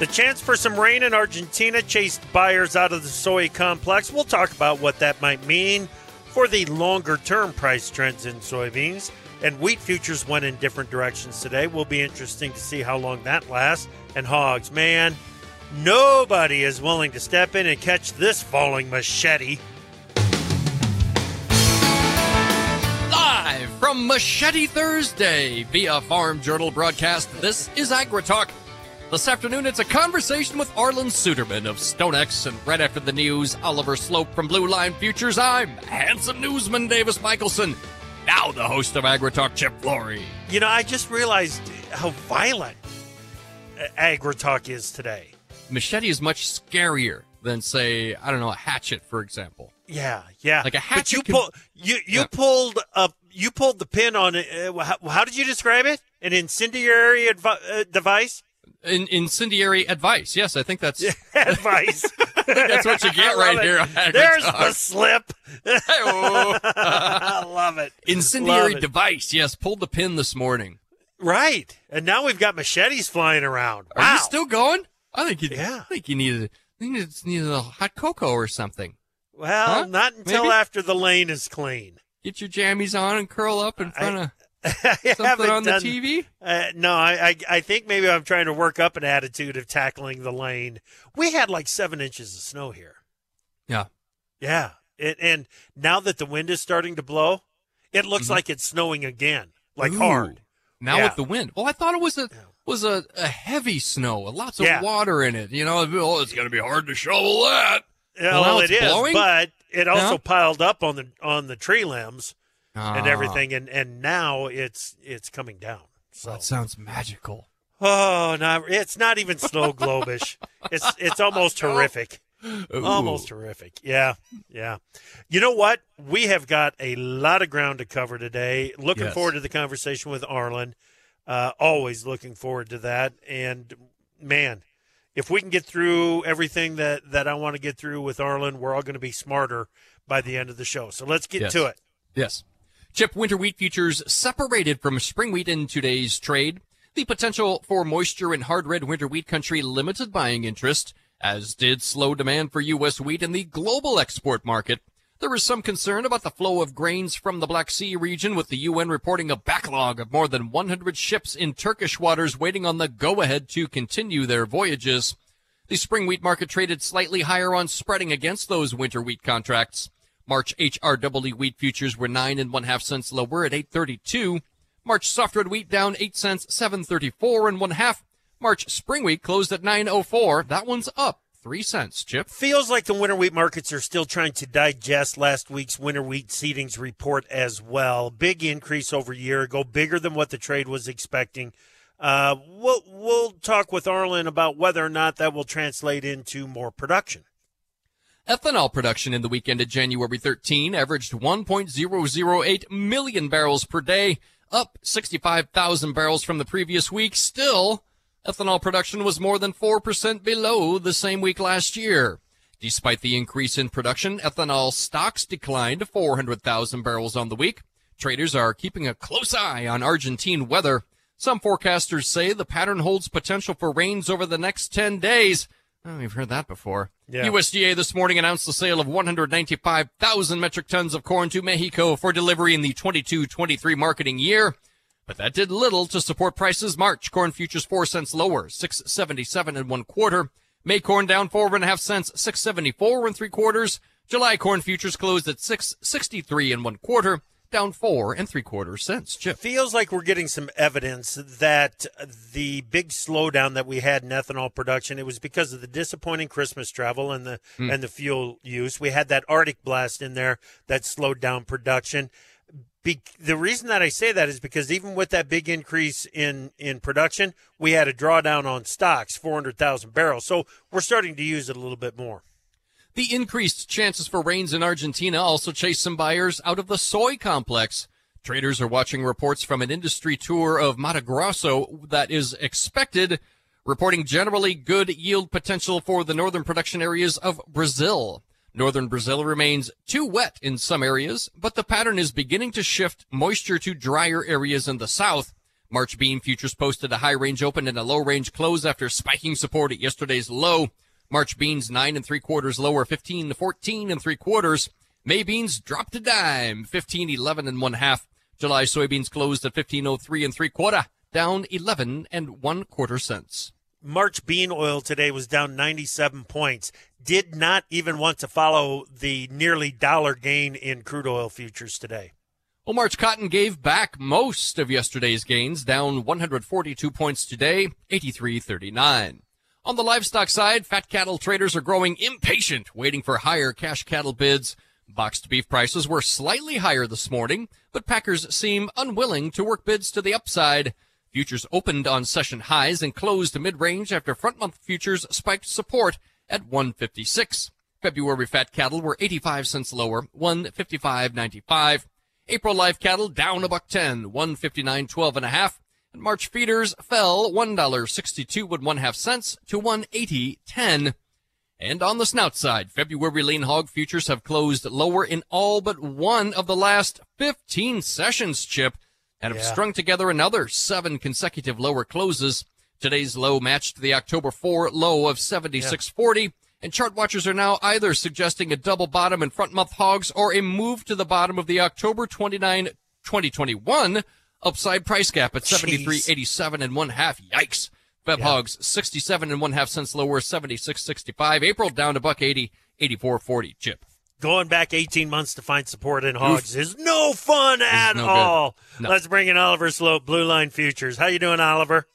The chance for some rain in Argentina chased buyers out of the soy complex. We'll talk about what that might mean for the longer term price trends in soybeans. And wheat futures went in different directions today. Will be interesting to see how long that lasts. And hogs, man, nobody is willing to step in and catch this falling machete. Live from Machete Thursday via Farm Journal broadcast, this is AgriTalk. This afternoon, it's a conversation with Arlan Suderman of StoneX, and right after the news, Oliver Sloup from Blue Line Futures. I'm handsome newsman Davis Michaelsen. Now the host of AgriTalk, Chip Flory. You know, I just realized how violent AgriTalk is today. Machete is much scarier than, say, I don't know, a hatchet, for example. Yeah, yeah. Like a But hatchet you can- pull you you Yeah. pulled up you pulled the pin on it. Uh, how, how did you describe it? An incendiary advi- uh, device? In, incendiary advice. Yes, I think that's advice. that's what you get right it. here on There's the slip. I love it. incendiary Love it. device. Yes, pulled the pin this morning. Right, and now we've got machetes flying around. Are you still going? I think you. Yeah. I think you needed. You needed a hot cocoa or something. well, Huh? not until Maybe? after the lane is clean. Get your jammies on and curl up in front of I something on the TV. Uh, no, I, I I think maybe I'm trying to work up an attitude of tackling the lane. We had like seven inches of snow here. Yeah. Yeah, it, and now that the wind is starting to blow, it looks Mhm. like it's snowing again, like Ooh. hard. Now Yeah. with the wind. Well, I thought it was a was a, a heavy snow, lots of Yeah. water in it. You know, oh, it's going to be hard to shovel that. Yeah, Well, well, now it's blowing? but it also Yeah. piled up on the on the tree limbs and Ah, everything, and and now it's it's coming down. So That sounds magical. oh, no, it's not even snow globish. it's it's almost horrific. Ooh. Almost horrific. Yeah. Yeah. You know what? We have got a lot of ground to cover today. Looking Yes. forward to the conversation with Arlan. Uh, always looking forward to that. And man, if we can get through everything that, that I want to get through with Arlan, we're all going to be smarter by the end of the show. So let's get Yes. to it. Yes. Chip winter wheat futures separated from spring wheat in today's trade. The potential for moisture in hard red winter wheat country limited buying interest, as did slow demand for U.S. wheat in the global export market. There is some concern about the flow of grains from the Black Sea region, with the UN reporting a backlog of more than 100 ships in Turkish waters waiting on the go-ahead to continue their voyages. The spring wheat market traded slightly higher on spreading against those winter wheat contracts. March HRW wheat futures were nine and one half cents lower at 832. March soft red wheat down eight cents, 734 and one half. March spring wheat closed at 904. That one's up three cents. Chip. Feels like the winter wheat markets are still trying to digest last week's winter wheat seedings report as well. Big increase over a year ago, bigger than what the trade was expecting. Uh, we'll we'll talk with Arlan about whether or not that will translate into more production. Ethanol production in the weekend of January 13 averaged 1.008 million barrels per day, up 65,000 barrels from the previous week. Still, ethanol production was more than 4% below the same week last year. Despite the increase in production, ethanol stocks declined to 400,000 barrels on the week. Traders are keeping a close eye on Argentine weather. Some forecasters say the pattern holds potential for rains over the next 10 days. Oh, we've heard that before. Yeah. USDA this morning announced the sale of 195,000 metric tons of corn to Mexico for delivery in the 22-23 marketing year. But that did little to support prices. March corn futures four cents lower, 677 and one quarter. May corn down four and a half cents, 674 and three quarters. July corn futures closed at 663 and one quarter, down four and three quarters cents. Chip. Feels like we're getting some evidence that the big slowdown that we had in ethanol production it was because of the disappointing Christmas travel and the hmm. and the fuel use. We had that Arctic blast in there that slowed down production. Be- the reason that I say that is because even with that big increase in in production, we had a drawdown on stocks, four hundred thousand barrels. So we're starting to use it a little bit more. The increased chances for rains in Argentina also chase some buyers out of the soy complex. Traders are watching reports from an industry tour of Mato Grosso that is expected, reporting generally good yield potential for the northern production areas of Brazil. Northern Brazil remains too wet in some areas, but the pattern is beginning to shift moisture to drier areas in the south. March bean futures posted a high range open and a low range close after spiking support at yesterday's low. March beans nine and three quarters lower, 15 to 14 and three quarters. May beans dropped a dime, 15, 11 and one half. July soybeans closed at 1503 and three quarter, down 11 and one quarter cents. March bean oil today was down 97 points. Did not even want to follow the nearly dollar gain in crude oil futures today. Well, March cotton gave back most of yesterday's gains, down 142 points today, 83.39. On the livestock side, fat cattle traders are growing impatient, waiting for higher cash cattle bids. Boxed beef prices were slightly higher this morning, but packers seem unwilling to work bids to the upside. Futures opened on session highs and closed mid-range after front month futures spiked support at 156. February fat cattle were 85 cents lower, 155.95. April live cattle down a buck 10, 159.12 and a half and March feeders fell $1.62 and one half cents to 180.10. And on the snout side, February lean hog futures have closed lower in all but one of the last 15 sessions, Chip, and have yeah. strung together another seven consecutive lower closes. Today's low matched the October 4 low of 76.40. Yeah. And chart watchers are now either suggesting a double bottom in front month hogs or a move to the bottom of the October 29, 2021 Upside price gap at 73.87 and one half. Yikes. Feb yeah. hogs 67 and one half cents lower, 76.65. April down to buck 80, 84.40. Chip. Going back 18 months to find support in hogs Oof. is no fun at no all. No. Let's bring in Oliver Sloup, Blue Line Futures. How you doing, Oliver?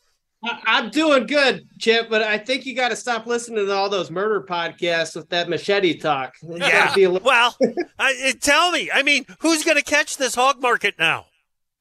I'm doing good, Chip, but I think you got to stop listening to all those murder podcasts with that machete talk. yeah. Little- well, I, tell me, I mean, who's going to catch this hog market now?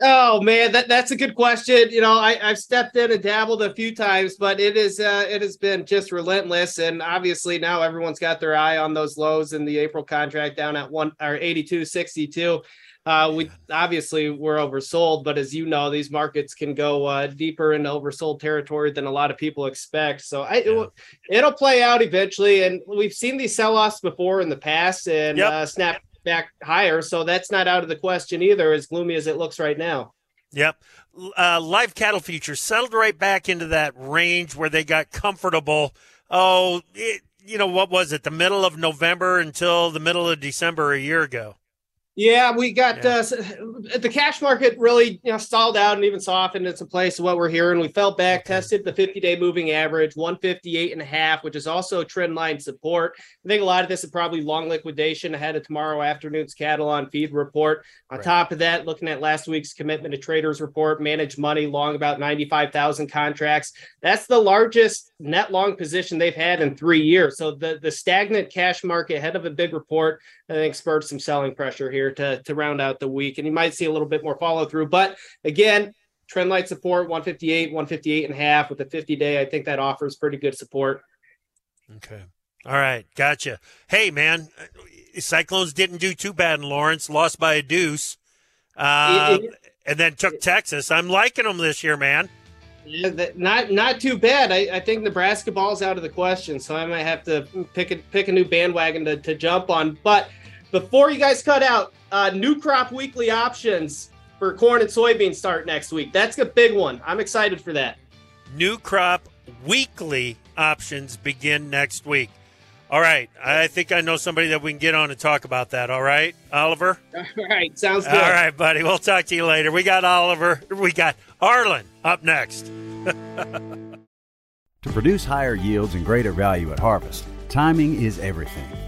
Oh man, that, that's a good question. You know, I, have stepped in and dabbled a few times, but it is uh, it has been just relentless. And obviously now everyone's got their eye on those lows in the April contract down at one or 82, 62. Uh, we obviously we're oversold, but as you know, these markets can go uh, deeper into oversold territory than a lot of people expect. So I, yeah. it, will play out eventually, and we've seen these sell-offs before in the past, and yep. uh, snap back higher. So that's not out of the question either, as gloomy as it looks right now. Yep. Uh, live cattle futures settled right back into that range where they got comfortable. Oh, it, you know, what was it? The middle of November until the middle of December a year ago. Yeah, we got yeah. uh, the cash market really you know stalled out and even softened in some place of what we're hearing. We fell back, tested the 50 day moving average, 158 and a half, which is also a trend line support. I think a lot of this is probably long liquidation ahead of tomorrow afternoon's cattle on feed report. On right. top of that, looking at last week's commitment to traders report, managed money long about 95,000 contracts. That's the largest net long position they've had in three years. So the, the stagnant cash market ahead of a big report, I think spurred some selling pressure here to, to round out the week. And you might see a little bit more follow through. But again, trend line support 158, 158 and a half with a 50 day. I think that offers pretty good support. Okay. All right. Gotcha. Hey, man, Cyclones didn't do too bad in Lawrence, lost by a deuce. Uh, it, it, and then took Texas. I'm liking them this year, man. Not not too bad. I, I think Nebraska ball's out of the question, so I might have to pick a pick a new bandwagon to, to jump on. But before you guys cut out, uh, new crop weekly options for corn and soybeans start next week. That's a big one. I'm excited for that. New crop weekly options begin next week. All right. I think I know somebody that we can get on and talk about that. All right, Oliver? All right. Sounds good. All right, buddy. We'll talk to you later. We got Oliver. We got Arlan up next. to produce higher yields and greater value at harvest, timing is everything.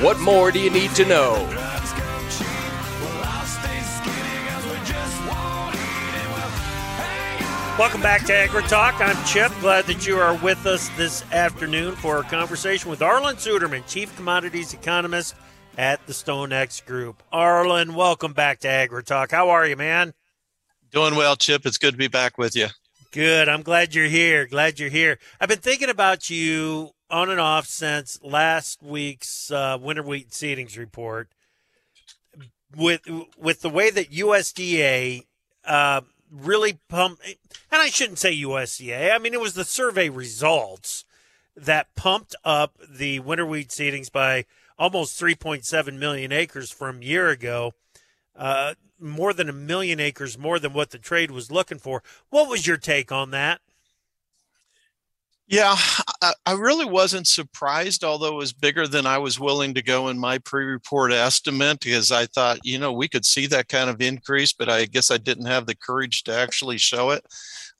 what more do you need to know? Welcome back to Agri Talk. I'm Chip. Glad that you are with us this afternoon for a conversation with Arlan Suderman, Chief Commodities Economist at the StoneX Group. Arlan, welcome back to Agri Talk. How are you, man? Doing well, Chip. It's good to be back with you. Good. I'm glad you're here. Glad you're here. I've been thinking about you on and off since last week's uh, winter wheat seedings report. With with the way that USDA uh, really pumped, and I shouldn't say USDA. I mean, it was the survey results that pumped up the winter wheat seedings by almost 3.7 million acres from a year ago. Uh, more than a million acres more than what the trade was looking for. What was your take on that? Yeah, I, really wasn't surprised, although it was bigger than I was willing to go in my pre report estimate because I thought, you know, we could see that kind of increase, but I guess I didn't have the courage to actually show it.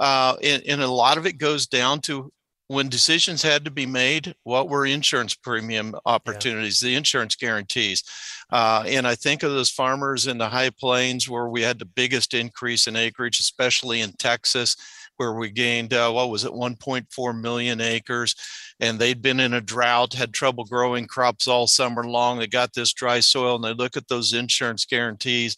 Uh, and, and a lot of it goes down to when decisions had to be made, what were insurance premium opportunities, yeah. the insurance guarantees? Uh, and I think of those farmers in the high plains where we had the biggest increase in acreage, especially in Texas where we gained uh, what was it 1.4 million acres and they'd been in a drought had trouble growing crops all summer long they got this dry soil and they look at those insurance guarantees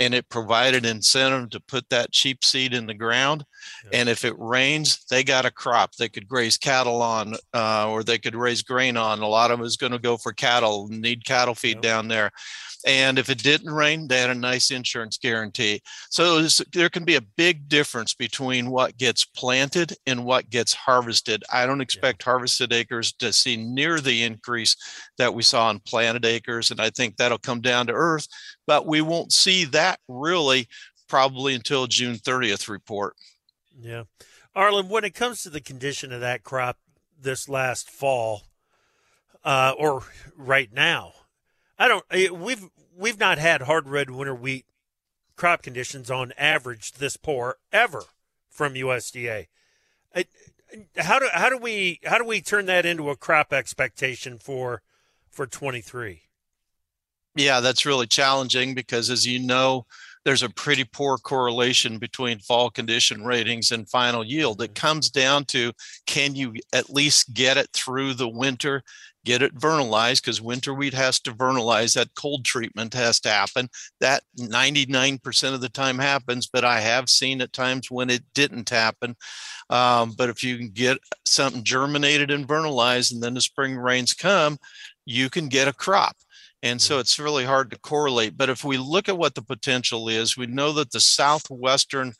and it provided incentive to put that cheap seed in the ground yeah. and if it rains they got a crop they could graze cattle on uh, or they could raise grain on a lot of it is going to go for cattle need cattle feed yeah. down there and if it didn't rain, they had a nice insurance guarantee. So was, there can be a big difference between what gets planted and what gets harvested. I don't expect yeah. harvested acres to see near the increase that we saw in planted acres. And I think that'll come down to earth, but we won't see that really probably until June 30th report. Yeah. Arlan, when it comes to the condition of that crop this last fall, uh, or right now, I don't. Eh, we've we've not had hard red winter wheat crop conditions on average this poor ever from USDA. How do how do we how do we turn that into a crop expectation for for 23? Yeah, that's really challenging because as you know, there's a pretty poor correlation between fall condition ratings and final yield. It mm-hmm. comes down to can you at least get it through the winter get it vernalized because winter wheat has to vernalize. That cold treatment has to happen. That 99% of the time happens, but I have seen at times when it didn't happen. Um, but if you can get something germinated and vernalized and then the spring rains come, you can get a crop. And so it's really hard to correlate. But if we look at what the potential is, we know that the southwestern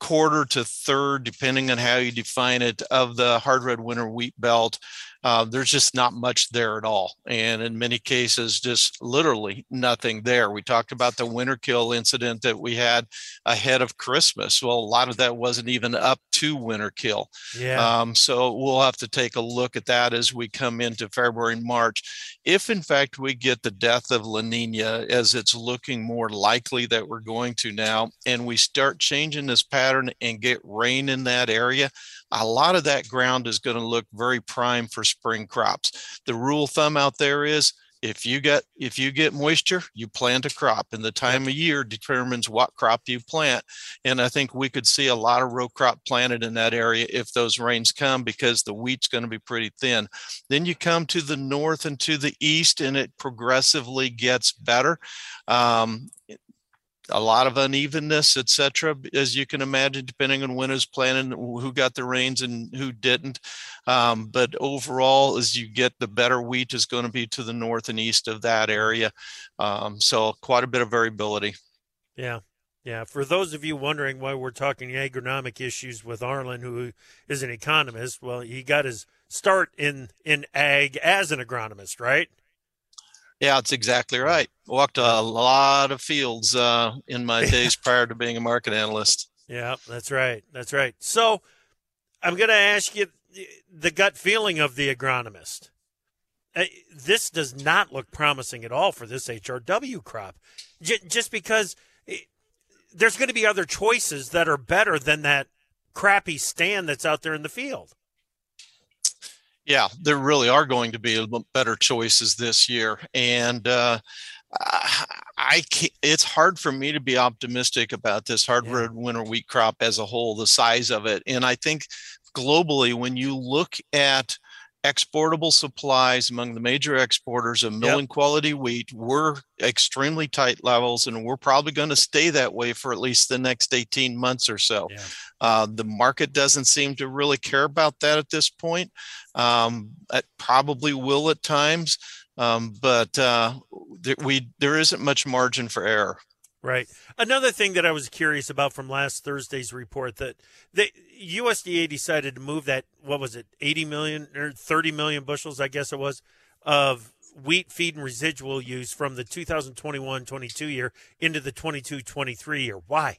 quarter to third, depending on how you define it, of the hard red winter wheat belt uh, there's just not much there at all. And in many cases, just literally nothing there. We talked about the winter kill incident that we had ahead of Christmas. Well, a lot of that wasn't even up to winter kill. Yeah. Um, so we'll have to take a look at that as we come into February and March. If in fact we get the death of La Nina, as it's looking more likely that we're going to now, and we start changing this pattern and get rain in that area, a lot of that ground is going to look very prime for spring crops. The rule of thumb out there is if you get if you get moisture you plant a crop and the time of year determines what crop you plant. And i think we could see a lot of row crop planted in that area if those rains come because the wheat's going to be pretty thin. Then you come to the north and to the east and it progressively gets better. Um, a lot of unevenness, etc., as you can imagine, depending on when it was planted, who got the rains and who didn't. Um, but overall, as you get the better wheat is going to be to the north and east of that area. Um, so quite a bit of variability. Yeah. Yeah, for those of you wondering why we're talking agronomic issues with Arlan, who is an economist, well, he got his start in in ag as an agronomist, right? Yeah, it's exactly right. Walked a lot of fields uh, in my days prior to being a market analyst. Yeah, that's right. That's right. So I'm going to ask you the gut feeling of the agronomist. Uh, this does not look promising at all for this HRW crop, J- just because there's going to be other choices that are better than that crappy stand that's out there in the field. Yeah, there really are going to be better choices this year, and uh, I can't, it's hard for me to be optimistic about this hard yeah. winter wheat crop as a whole, the size of it, and I think globally, when you look at exportable supplies among the major exporters of milling yep. quality wheat we're extremely tight levels and we're probably going to stay that way for at least the next 18 months or so yeah. uh, the market doesn't seem to really care about that at this point um, it probably will at times um, but uh, there, we there isn't much margin for error Right. Another thing that I was curious about from last Thursday's report that the USDA decided to move that what was it, 80 million or 30 million bushels, I guess it was, of wheat feed and residual use from the 2021-22 year into the 22-23 year. Why?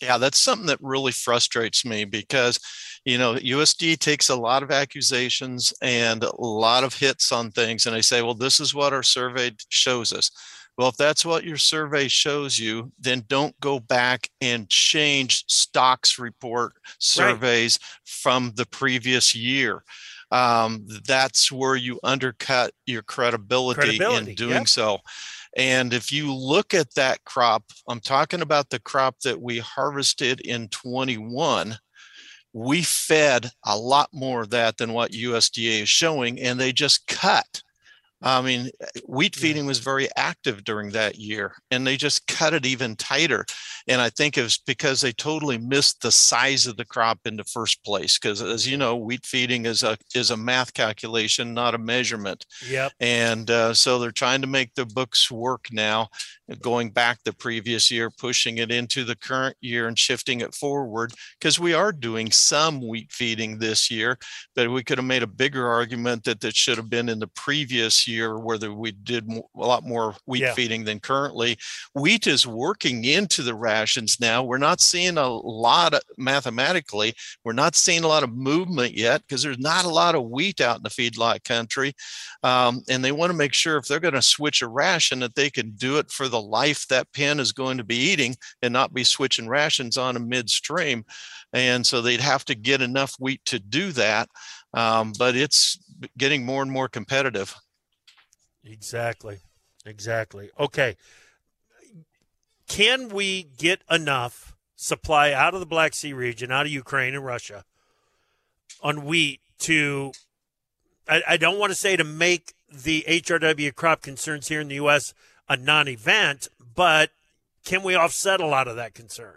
Yeah, that's something that really frustrates me because, you know, USD takes a lot of accusations and a lot of hits on things, and they say, well, this is what our survey shows us. Well, if that's what your survey shows you, then don't go back and change stocks report surveys right. from the previous year. Um, that's where you undercut your credibility, credibility in doing yep. so. And if you look at that crop, I'm talking about the crop that we harvested in 21 we fed a lot more of that than what USDA is showing, and they just cut I mean, wheat feeding was very active during that year, and they just cut it even tighter. And I think it was because they totally missed the size of the crop in the first place. Because as you know, wheat feeding is a is a math calculation, not a measurement. Yep. And uh, so they're trying to make the books work now, going back the previous year, pushing it into the current year, and shifting it forward. Because we are doing some wheat feeding this year, but we could have made a bigger argument that that should have been in the previous year, where we did a lot more wheat yeah. feeding than currently. Wheat is working into the rations now. We're not seeing a lot of, mathematically, we're not seeing a lot of movement yet because there's not a lot of wheat out in the feedlot country. Um, and they want to make sure if they're going to switch a ration that they can do it for the life that pen is going to be eating and not be switching rations on a midstream. And so they'd have to get enough wheat to do that. Um, but it's getting more and more competitive. Exactly. Exactly. Okay can we get enough supply out of the Black Sea region, out of Ukraine and Russia, on wheat to, I, I don't want to say to make the HRW crop concerns here in the U.S. a non event, but can we offset a lot of that concern?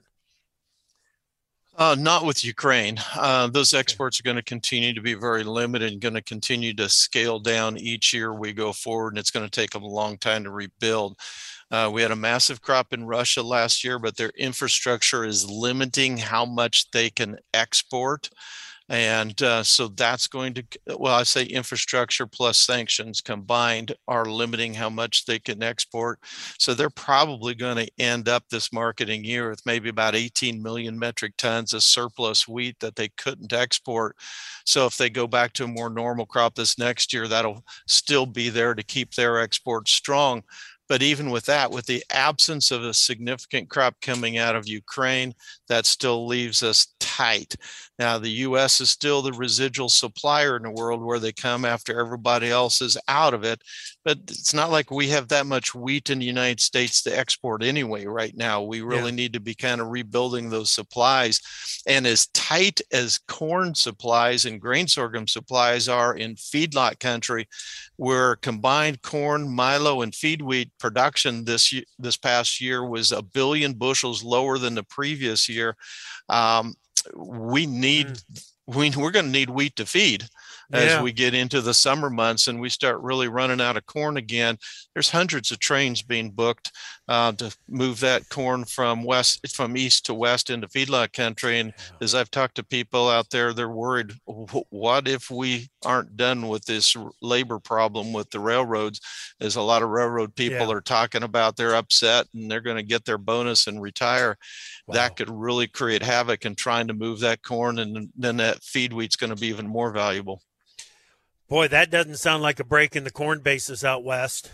Uh, not with Ukraine. Uh, those exports are going to continue to be very limited and going to continue to scale down each year we go forward, and it's going to take them a long time to rebuild. Uh, we had a massive crop in Russia last year, but their infrastructure is limiting how much they can export. And uh, so that's going to, well, I say infrastructure plus sanctions combined are limiting how much they can export. So they're probably going to end up this marketing year with maybe about 18 million metric tons of surplus wheat that they couldn't export. So if they go back to a more normal crop this next year, that'll still be there to keep their exports strong. But even with that, with the absence of a significant crop coming out of Ukraine, that still leaves us tight. Now, the US is still the residual supplier in the world where they come after everybody else is out of it. But it's not like we have that much wheat in the United States to export anyway, right now. We really yeah. need to be kind of rebuilding those supplies. And as tight as corn supplies and grain sorghum supplies are in feedlot country, where combined corn, milo, and feed wheat production this this past year was a billion bushels lower than the previous year. Um, we need mm. we, we're going to need wheat to feed as Yeah. we get into the summer months and we start really running out of corn again. There's hundreds of trains being booked uh, to move that corn from west, from east to west into feedlot country. And as I've talked to people out there, they're worried. What if we aren't done with this labor problem with the railroads? As a lot of railroad people Yeah. are talking about, they're upset and they're going to get their bonus and retire. Wow. That could really create havoc in trying to move that corn, and then that feed wheat's going to be even more valuable. Boy, that doesn't sound like a break in the corn basis out west.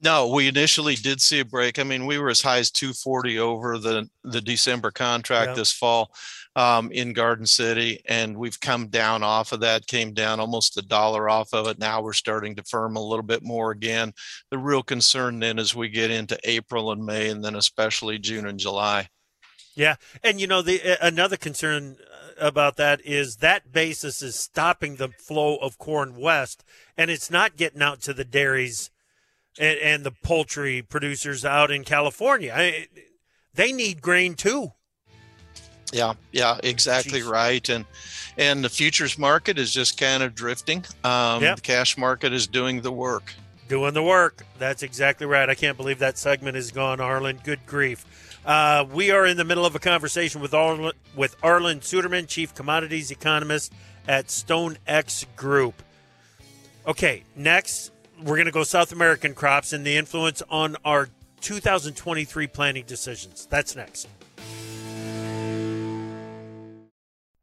No, we initially did see a break. I mean, we were as high as 240 over the the December contract Yeah. this fall um, in Garden City, and we've come down off of that. Came down almost a dollar off of it. Now we're starting to firm a little bit more again. The real concern then as we get into April and May, and then especially June and July. Yeah, and you know the another concern uh, about that is that basis is stopping the flow of corn west, and it's not getting out to the dairies and, and the poultry producers out in California. I, they need grain too. Yeah, yeah, exactly Jeez. right. And and the futures market is just kind of drifting. Um, Yep. The cash market is doing the work. Doing the work. That's exactly right. I can't believe that segment is gone, Arlan. Good grief. Uh, we are in the middle of a conversation with Arlan, with Arlan Suderman, Chief Commodities Economist at StoneX Group. Okay, next, we're going to go South American crops and the influence on our 2023 planning decisions. That's next.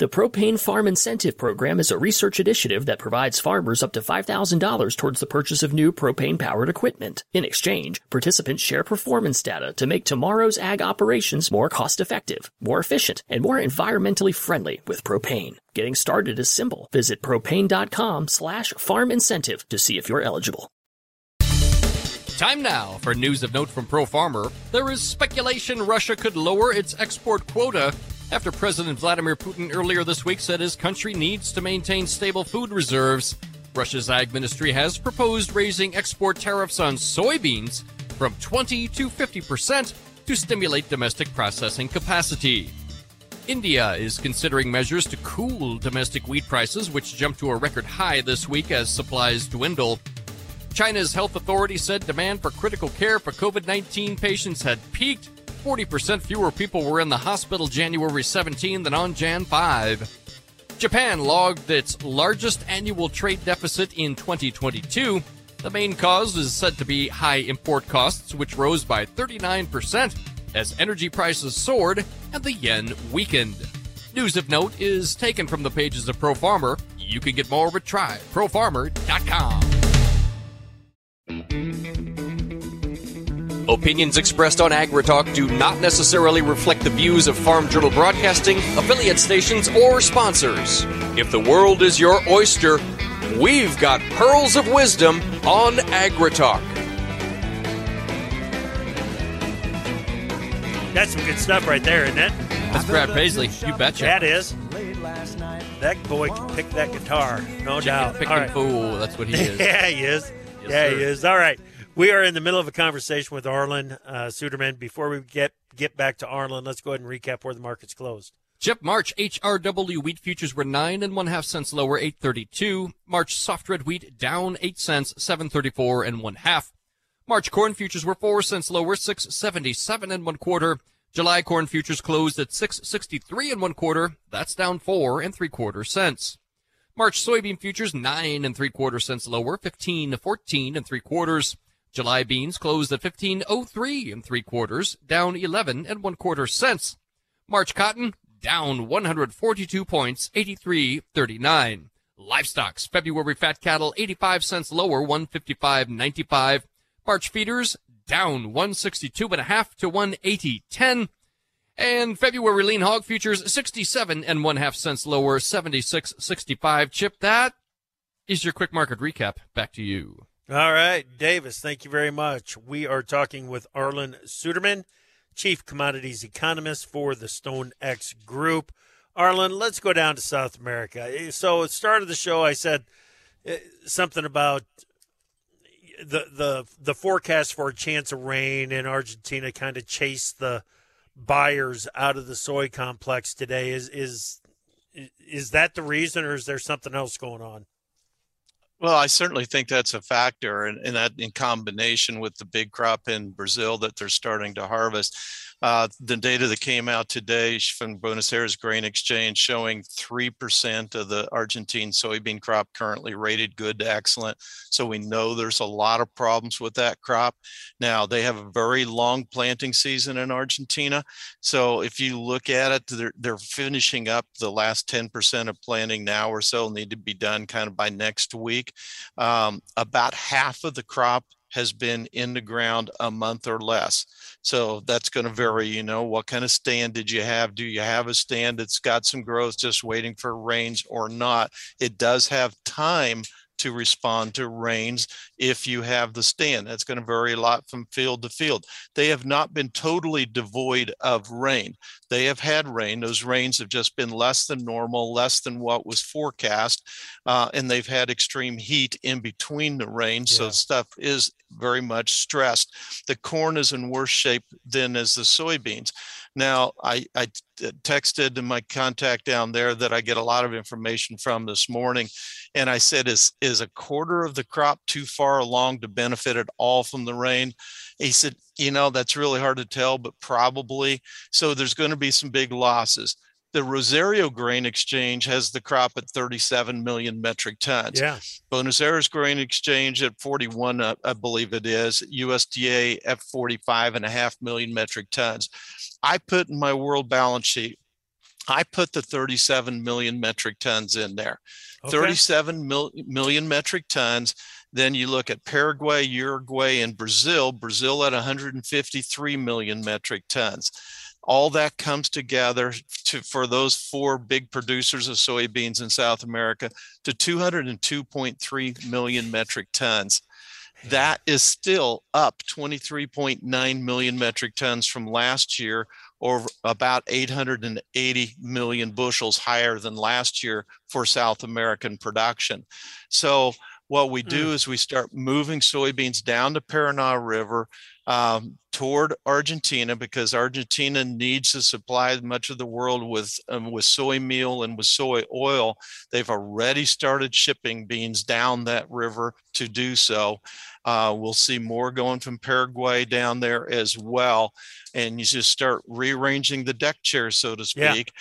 The Propane Farm Incentive Program is a research initiative that provides farmers up to $5,000 towards the purchase of new propane powered equipment. In exchange, participants share performance data to make tomorrow's ag operations more cost effective, more efficient, and more environmentally friendly with propane. Getting started is simple. Visit propane.com slash farm incentive to see if you're eligible. Time now for news of note from Pro Farmer. There is speculation Russia could lower its export quota after President Vladimir Putin earlier this week said his country needs to maintain stable food reserves. Russia's ag ministry has proposed raising export tariffs on soybeans from 20 to 50% to stimulate domestic processing capacity. India is considering measures to cool domestic wheat prices, which jumped to a record high this week as supplies dwindle. China's health authority said demand for critical care for COVID 19 patients had peaked. 40% fewer people were in the hospital January 17 than on Jan 5. Japan logged its largest annual trade deficit in 2022. The main cause is said to be high import costs, which rose by 39% as energy prices soared and the yen weakened. News of note is taken from the pages of Pro Farmer. You can get more of a at tryprofarmer.com. Opinions expressed on AgriTalk do not necessarily reflect the views of Farm Journal Broadcasting, affiliate stations, or sponsors. If the world is your oyster, we've got pearls of wisdom on AgriTalk. That's some good stuff right there, isn't it? That's Brad Paisley. You betcha. That is. That boy can pick that guitar, no doubt. Picking All right. fool. That's what he is. yeah, he is. Yes, yeah, sir. he is. All right. We are in the middle of a conversation with Arlan uh, Suderman. Before we get get back to Arlan, let's go ahead and recap where the market's closed. Chip March HRW wheat futures were nine and one half cents lower, eight thirty two. March soft red wheat down eight cents, seven thirty four and one half. March corn futures were four cents lower, six seventy seven and one quarter. July corn futures closed at six sixty three and one quarter. That's down four and three quarter cents. March soybean futures nine and three quarter cents lower, fifteen to fourteen and three quarters. July beans closed at fifteen oh three and three quarters, down eleven and one quarter cents. March cotton down 142 points, 83.39. Livestocks February fat cattle 85 cents lower, 155.95. March feeders down 162 and a half to 180.10. And February lean hog futures 67 and one half cents lower, 76.65. Chip, that is your quick market recap. Back to you. All right, Davis, thank you very much. We are talking with Arlan Suderman, Chief Commodities Economist for the StoneX Group. Arlan, let's go down to South America. So, at the start of the show, I said eh, something about the the the forecast for a chance of rain in Argentina kind of chased the buyers out of the soy complex today. Is is is that the reason, or is there something else going on? Well, I certainly think that's a factor, and, and that in combination with the big crop in Brazil that they're starting to harvest. Uh, the data that came out today from Buenos Aires Grain Exchange showing 3% of the Argentine soybean crop currently rated good to excellent. So we know there's a lot of problems with that crop. Now, they have a very long planting season in Argentina. So if you look at it, they're, they're finishing up the last 10% of planting now or so, need to be done kind of by next week. Um, about half of the crop has been in the ground a month or less. So that's going to vary. You know, what kind of stand did you have? Do you have a stand that's got some growth just waiting for rains or not? It does have time to respond to rains if you have the stand. That's going to vary a lot from field to field. They have not been totally devoid of rain. They have had rain. Those rains have just been less than normal, less than what was forecast. Uh, and they've had extreme heat in between the rain. Yeah. So stuff is very much stressed. The corn is in worse shape than as the soybeans. Now, I, I uh, texted my contact down there that I get a lot of information from this morning, and I said, "Is is a quarter of the crop too far along to benefit at all from the rain?" He said, "You know, that's really hard to tell, but probably. So there's going to be some big losses." The Rosario Grain Exchange has the crop at 37 million metric tons. Yeah. Buenos Aires Grain Exchange at 41, uh, I believe it is. USDA at 45 and a half million metric tons. I put in my world balance sheet, I put the 37 million metric tons in there. Okay. 37 mil- million metric tons. Then you look at Paraguay, Uruguay, and Brazil. Brazil at 153 million metric tons all that comes together to, for those four big producers of soybeans in South America to 202.3 million metric tons. That is still up 23.9 million metric tons from last year, or about 880 million bushels higher than last year for South American production. So, what we do mm. is we start moving soybeans down the Paraná River um, toward Argentina because Argentina needs to supply much of the world with um, with soy meal and with soy oil. They've already started shipping beans down that river to do so. Uh, we'll see more going from Paraguay down there as well, and you just start rearranging the deck chairs, so to speak.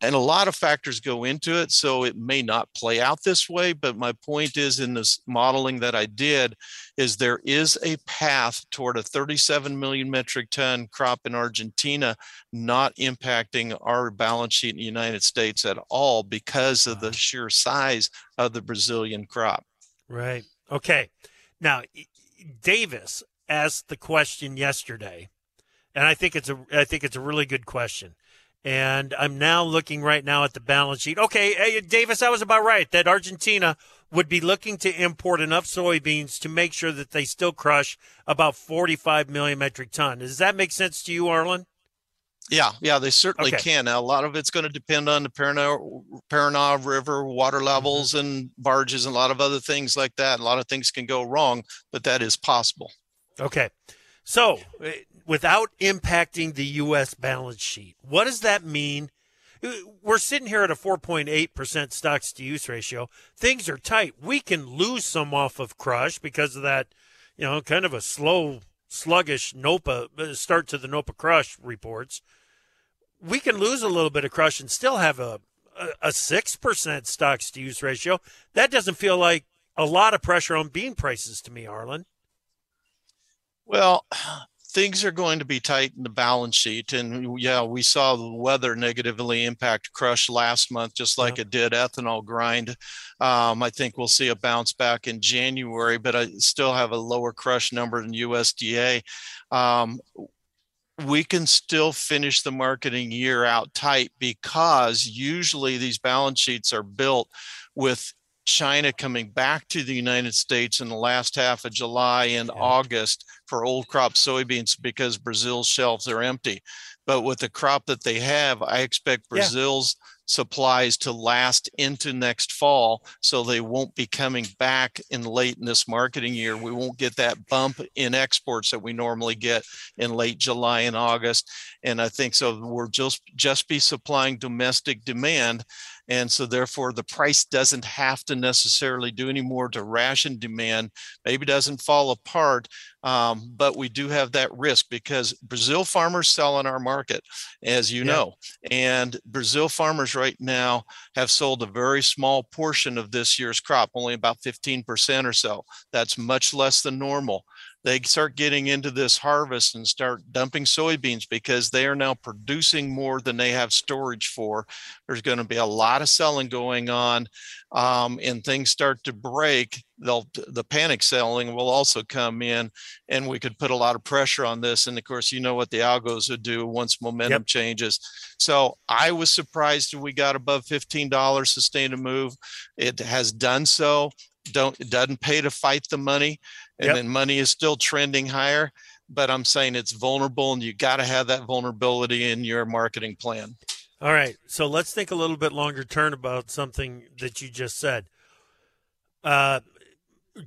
And a lot of factors go into it so it may not play out this way but my point is in this modeling that i did is there is a path toward a 37 million metric ton crop in argentina not impacting our balance sheet in the united states at all because of the sheer size of the brazilian crop. Right. Okay. Now davis asked the question yesterday and i think it's a i think it's a really good question and I'm now looking right now at the balance sheet. Okay, hey, Davis, I was about right that Argentina would be looking to import enough soybeans to make sure that they still crush about 45 million metric ton. Does that make sense to you, Arlan? Yeah, yeah, they certainly okay. can. Now, a lot of it's going to depend on the Paraná, Paraná River water mm-hmm. levels mm-hmm. and barges and a lot of other things like that. A lot of things can go wrong, but that is possible. Okay. So without impacting the U.S. balance sheet. What does that mean? We're sitting here at a 4.8% stocks to use ratio. Things are tight. We can lose some off of crush because of that, you know, kind of a slow, sluggish NOPA uh, start to the NOPA crush reports. We can lose a little bit of crush and still have a a six percent stocks to use ratio. That doesn't feel like a lot of pressure on bean prices to me, Arlan. Well, things are going to be tight in the balance sheet. And yeah, we saw the weather negatively impact crush last month, just like it did ethanol grind. Um, I think we'll see a bounce back in January, but I still have a lower crush number than USDA. Um, we can still finish the marketing year out tight because usually these balance sheets are built with China coming back to the United States in the last half of July and yeah. August for old crop soybeans because Brazil's shelves are empty. But with the crop that they have, I expect Brazil's yeah. supplies to last into next fall. So they won't be coming back in late in this marketing year. We won't get that bump in exports that we normally get in late July and August. And I think so we're just just be supplying domestic demand and so, therefore, the price doesn't have to necessarily do any more to ration demand. Maybe doesn't fall apart, um, but we do have that risk because Brazil farmers sell in our market, as you yeah. know. And Brazil farmers right now have sold a very small portion of this year's crop, only about 15% or so. That's much less than normal they start getting into this harvest and start dumping soybeans because they are now producing more than they have storage for. There's going to be a lot of selling going on, um, and things start to break. They'll the panic selling will also come in, and we could put a lot of pressure on this. And of course, you know what the algos would do once momentum yep. changes. So I was surprised we got above fifteen dollars sustained a move. It has done so. Don't it doesn't pay to fight the money and yep. then money is still trending higher. But I'm saying it's vulnerable, and you got to have that vulnerability in your marketing plan. All right, so let's think a little bit longer term about something that you just said. Uh,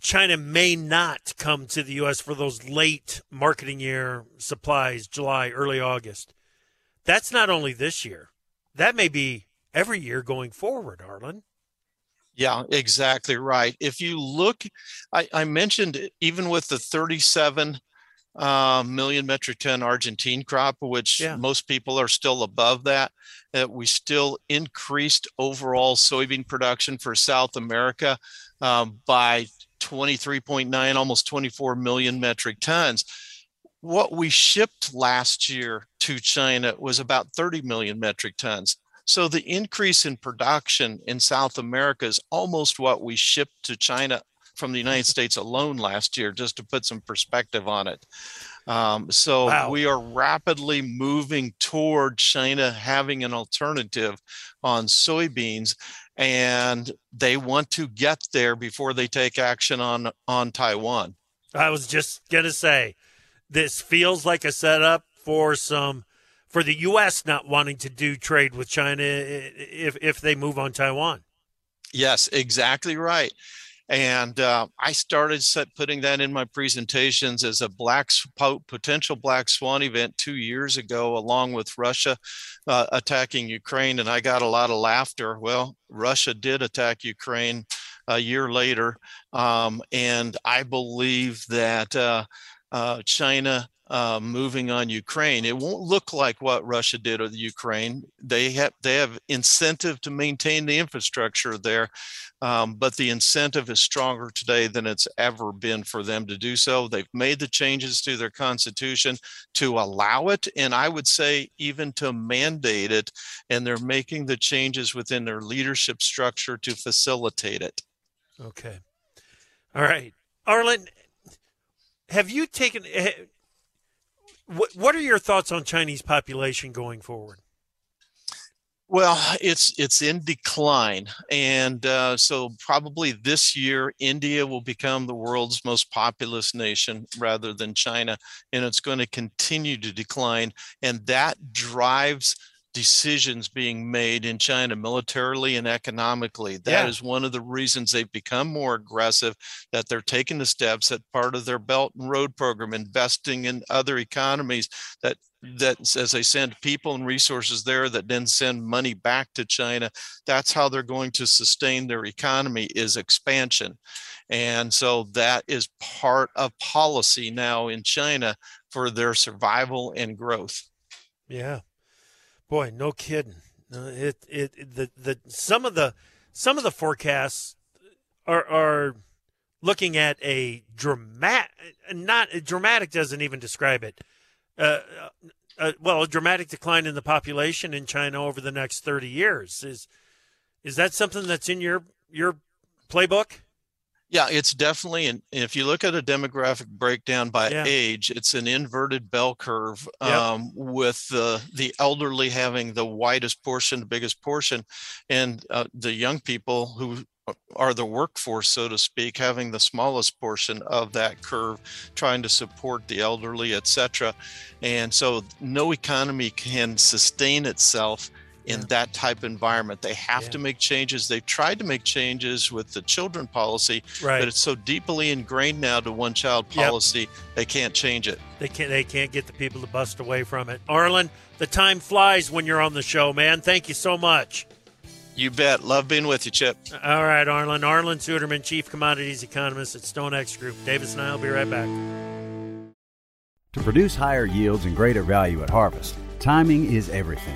China may not come to the U.S. for those late marketing year supplies, July, early August. That's not only this year. That may be every year going forward, Arlan. Yeah, exactly right. If you look, I, I mentioned even with the 37 uh, million metric ton Argentine crop, which yeah. most people are still above that, that we still increased overall soybean production for South America um, by 23.9, almost 24 million metric tons. What we shipped last year to China was about 30 million metric tons. So the increase in production in South America is almost what we shipped to China from the United States alone last year, just to put some perspective on it. Um, so wow. we are rapidly moving toward China having an alternative on soybeans, and they want to get there before they take action on on Taiwan. I was just gonna say, this feels like a setup for some for the U.S. not wanting to do trade with China if if they move on Taiwan. Yes, exactly right. And uh, I started putting that in my presentations as a black potential black swan event two years ago, along with Russia uh, attacking Ukraine, and I got a lot of laughter. Well, Russia did attack Ukraine a year later, um, and I believe that uh, uh China uh, moving on Ukraine. It won't look like what Russia did with Ukraine. They have they have incentive to maintain the infrastructure there, um, but the incentive is stronger today than it's ever been for them to do so. They've made the changes to their constitution to allow it, and I would say even to mandate it. And they're making the changes within their leadership structure to facilitate it. Okay. All right, Arlan. Have you taken? What What are your thoughts on Chinese population going forward? Well, it's it's in decline, and uh, so probably this year India will become the world's most populous nation rather than China, and it's going to continue to decline, and that drives decisions being made in China militarily and economically. That yeah. is one of the reasons they've become more aggressive, that they're taking the steps that part of their Belt and Road program, investing in other economies that that as they send people and resources there that then send money back to China, that's how they're going to sustain their economy is expansion. And so that is part of policy now in China for their survival and growth. Yeah. Boy, no kidding. It, it the the some of the some of the forecasts are are looking at a dramatic not dramatic doesn't even describe it uh, uh, well, a dramatic decline in the population in China over the next 30 years. Is is that something that's in your your playbook? Yeah, it's definitely, and if you look at a demographic breakdown by Yeah. age, it's an inverted bell curve um, with the the elderly having the widest portion, the biggest portion, and uh, the young people who are the workforce, so to speak, having the smallest portion of that curve, trying to support the elderly, et cetera. And so, no economy can sustain itself in Yeah. that type of environment. They have Yeah. to make changes. They've tried to make changes with the children policy, Right. but it's so deeply ingrained now to one child Yep. policy they can't change it They can't they can't get the people to bust away from it. Arlan, the time flies when you're on the show, man. Thank you so much. you bet love being with you chip All right, Arlan. Arlan Suderman, Chief Commodities Economist at StoneX Group. Davis and I will be right back. To produce higher yields and greater value at harvest, timing is everything.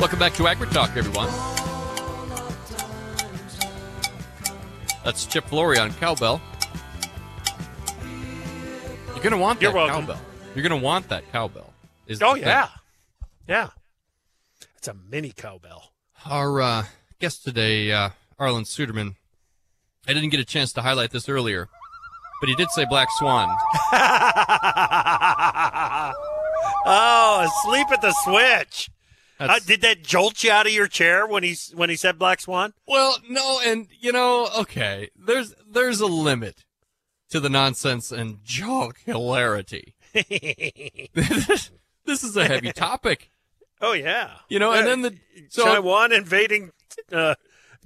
Welcome back to Agri Talk, everyone. That's Chip Flory on cowbell. You're gonna want that You're welcome. cowbell. You're gonna want that cowbell. Is Oh the thing. yeah, yeah. It's a mini cowbell. Our uh, guest today, uh, Arlan Suderman. I didn't get a chance to highlight this earlier, but he did say Black Swan. oh, asleep at the switch. Uh, did that jolt you out of your chair when he when he said Black Swan? Well, no, and you know, okay, there's there's a limit to the nonsense and joke hilarity. this is a heavy topic, oh yeah, you know, and then the so Taiwan invading uh,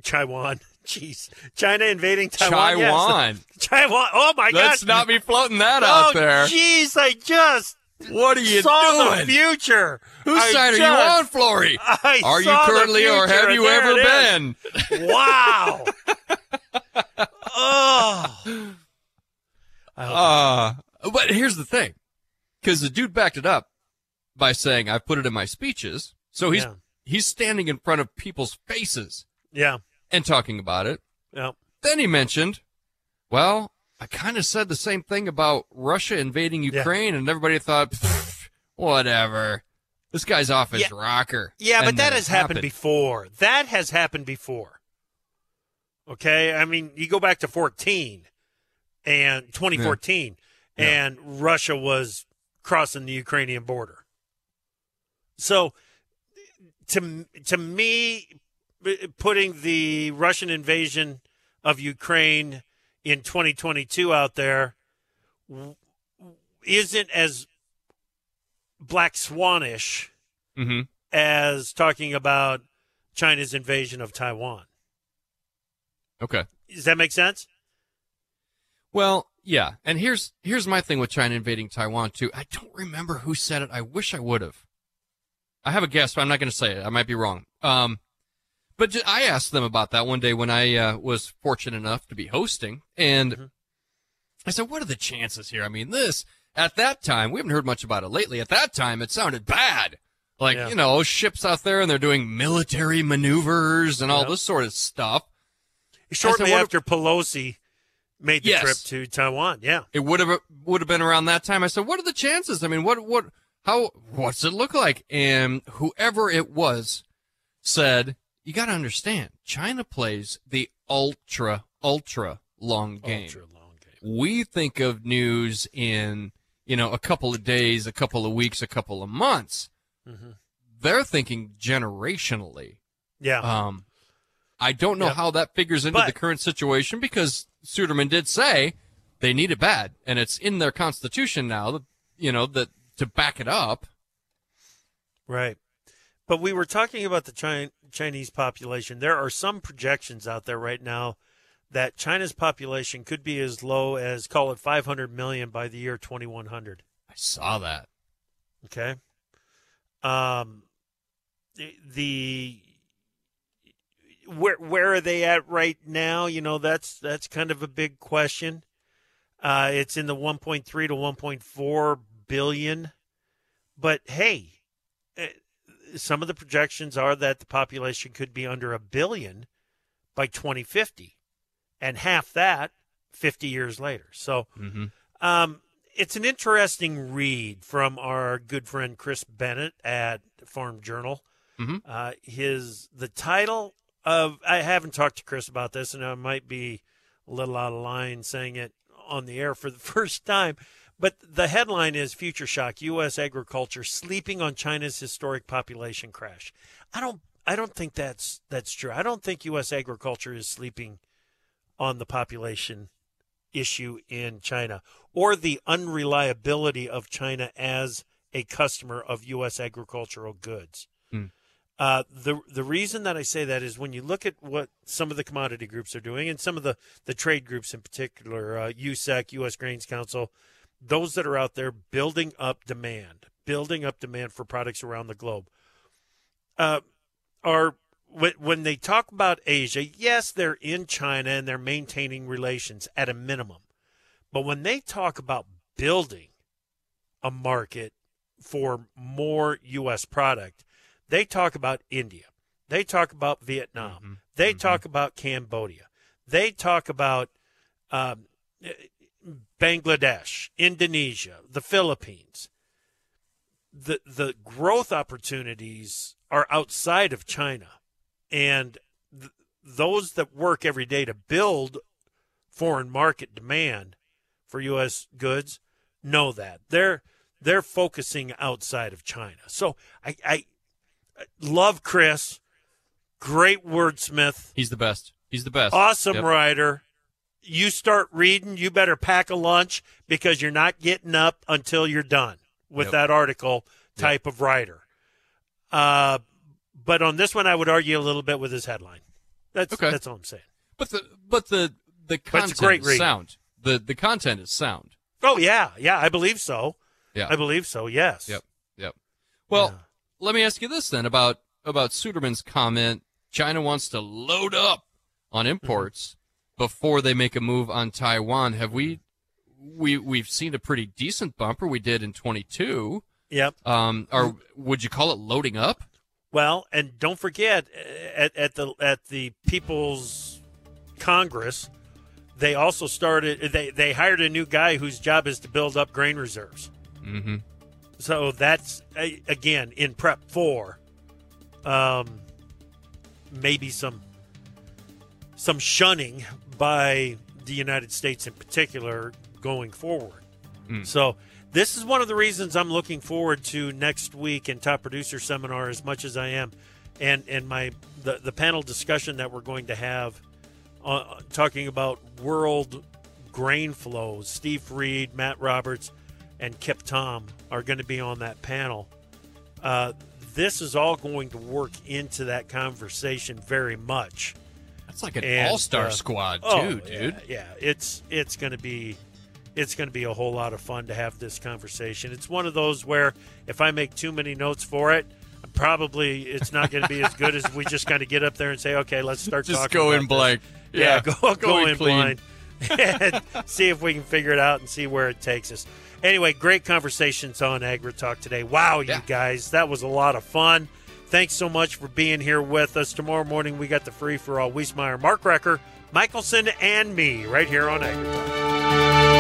Taiwan. Jeez, China invading Taiwan. yes. Taiwan. Taiwan. Oh my God! Let's not be floating that oh, out there. Jeez, I just What are you saw the doing? future. Whose I side are you on, Flory? I Are you the currently, or have you ever been? Wow. oh. Uh, but here's the thing, because the dude backed it up by saying, "I put it in my speeches." So he's Yeah. he's standing in front of people's faces yeah. and talking about it. Yeah. Then he mentioned, "Well, I kind of said the same thing about Russia invading Yeah. Ukraine, and everybody thought, whatever." This guy's off his Yeah. rocker. Yeah, but that has it happened before. That has happened before. Okay? I mean, you go back to 14 and 2014 Yeah. and Russia was crossing the Ukrainian border. So to to me putting the Russian invasion of Ukraine in 2022 out there isn't as black swanish hmm as talking about China's invasion of Taiwan. Okay. Does that make sense? Well, yeah. And here's here's my thing with China invading Taiwan too. I don't remember who said it. I wish I would have. I have a guess, but I'm not going to say it. I might be wrong. Um, but I asked them about that one day when I uh, was fortunate enough to be hosting, and Mhm. I said, "What are the chances here?" I mean, this at that time we haven't heard much about it lately. At that time, it sounded bad. Like Yeah. you know, ships out there and they're doing military maneuvers and all Yeah. this sort of stuff. Shortly what- after Pelosi made the Yes. trip to Taiwan. Yeah. It would have would have been around that time. I said, "What are the chances? I mean, what what how what's it look like?" And whoever it was said, you got to understand, China plays the ultra, ultra long game. Ultra long game. We think of news in, you know, a couple of days, a couple of weeks, a couple of months. Mm-hmm. They're thinking generationally. Yeah. Um, I don't know Yep. how that figures into But- the current situation because Suderman did say they need it bad, and it's in their constitution now. That you know that to back it up. Right. But we were talking about the Chi- Chinese population. There are some projections out there right now that China's population could be as low as, call it 500 million by the year 2100. I saw that. Okay. Um, the, the where where are they at right now? You know, that's that's kind of a big question. Uh, it's in the 1.3 to 1.4 billion, but hey, eh, some of the projections are that the population could be under a billion by 2050, and half that 50 years later. So. Mm-hmm. Um, it's an interesting read from our good friend Chris Bennett at Farm Journal. Mhm. Uh, his the title of I haven't talked to Chris about this, and I might be a little out of line saying it on the air for the first time. But the headline is "Future Shock: U.S. Agriculture Sleeping on China's Historic Population Crash." I don't, I don't think that's that's true. I don't think U.S. agriculture is sleeping on the population issue in China or the unreliability of China as a customer of U.S. agricultural goods. Hmm. Uh, the the reason that I say that is when you look at what some of the commodity groups are doing, and some of the, the trade groups in particular, uh, USSEC, U.S. Grains Council, those that are out there building up demand, building up demand for products around the globe, uh, are when, they talk about Asia, yes, they're in China and they're maintaining relations at a minimum. But when they talk about building a market for more U.S. product, they talk about India. They talk about Vietnam. Mhm. They Mhm. talk about Cambodia. They talk about um, Bangladesh, Indonesia, the Philippines. The the growth opportunities are outside of China, and th- those that work every day to build foreign market demand for U.S. goods know that they're they're focusing outside of China. So I, I love Chris, great wordsmith, He's the best. He's the best. awesome Yep. writer. You start reading, you better pack a lunch because you're not getting up until you're done with Yep. that article type of writer. Uh, but on this one, I would argue a little bit with his headline. That's Okay. that's all I'm saying. But the but the the content great is sound. The the content is sound. Oh yeah, yeah, I believe so. Yeah. I believe so. Yes. Yep. Yep. Well, Yeah. let me ask you this then about about Suderman's comment. China wants to load up on imports before they make a move on Taiwan. Have we we we've seen a pretty decent bumper we did in 22. Yep. Um, or would you call it loading up? Well, and don't forget at, at the at the People's Congress, they also started. They they hired a new guy whose job is to build up grain reserves. Mm-hmm. So that's again in prep for, um, maybe some some shunning by the United States in particular going forward. Mm. So this is one of the reasons I'm looking forward to next week in top producer seminar as much as I am, and and my the the panel discussion that we're going to have, uh, talking about world grain flows. Steve Reed, Matt Roberts, and Kip Tom are going to be on that panel. Uh, this is all going to work into that conversation very much. That's like an And, all-star uh, squad too, Oh, dude. Yeah, yeah, it's it's going to be it's going to be a whole lot of fun to have this conversation. It's one of those where if I make too many notes for it, probably it's not going to be as good as we just kind of get up there and say, okay, let's start Just talking. go about in blank. Yeah, go go, Go in in clean. blind and see if we can figure it out and see where it takes us. Anyway, great conversations on Agri Talk today. Wow, you Yeah. guys, that was a lot of fun. Thanks so much for being here with us. Tomorrow morning, we got the free for all Wiesemeyer, Mark Recker, Michaelsen, and me right here on Agri Talk.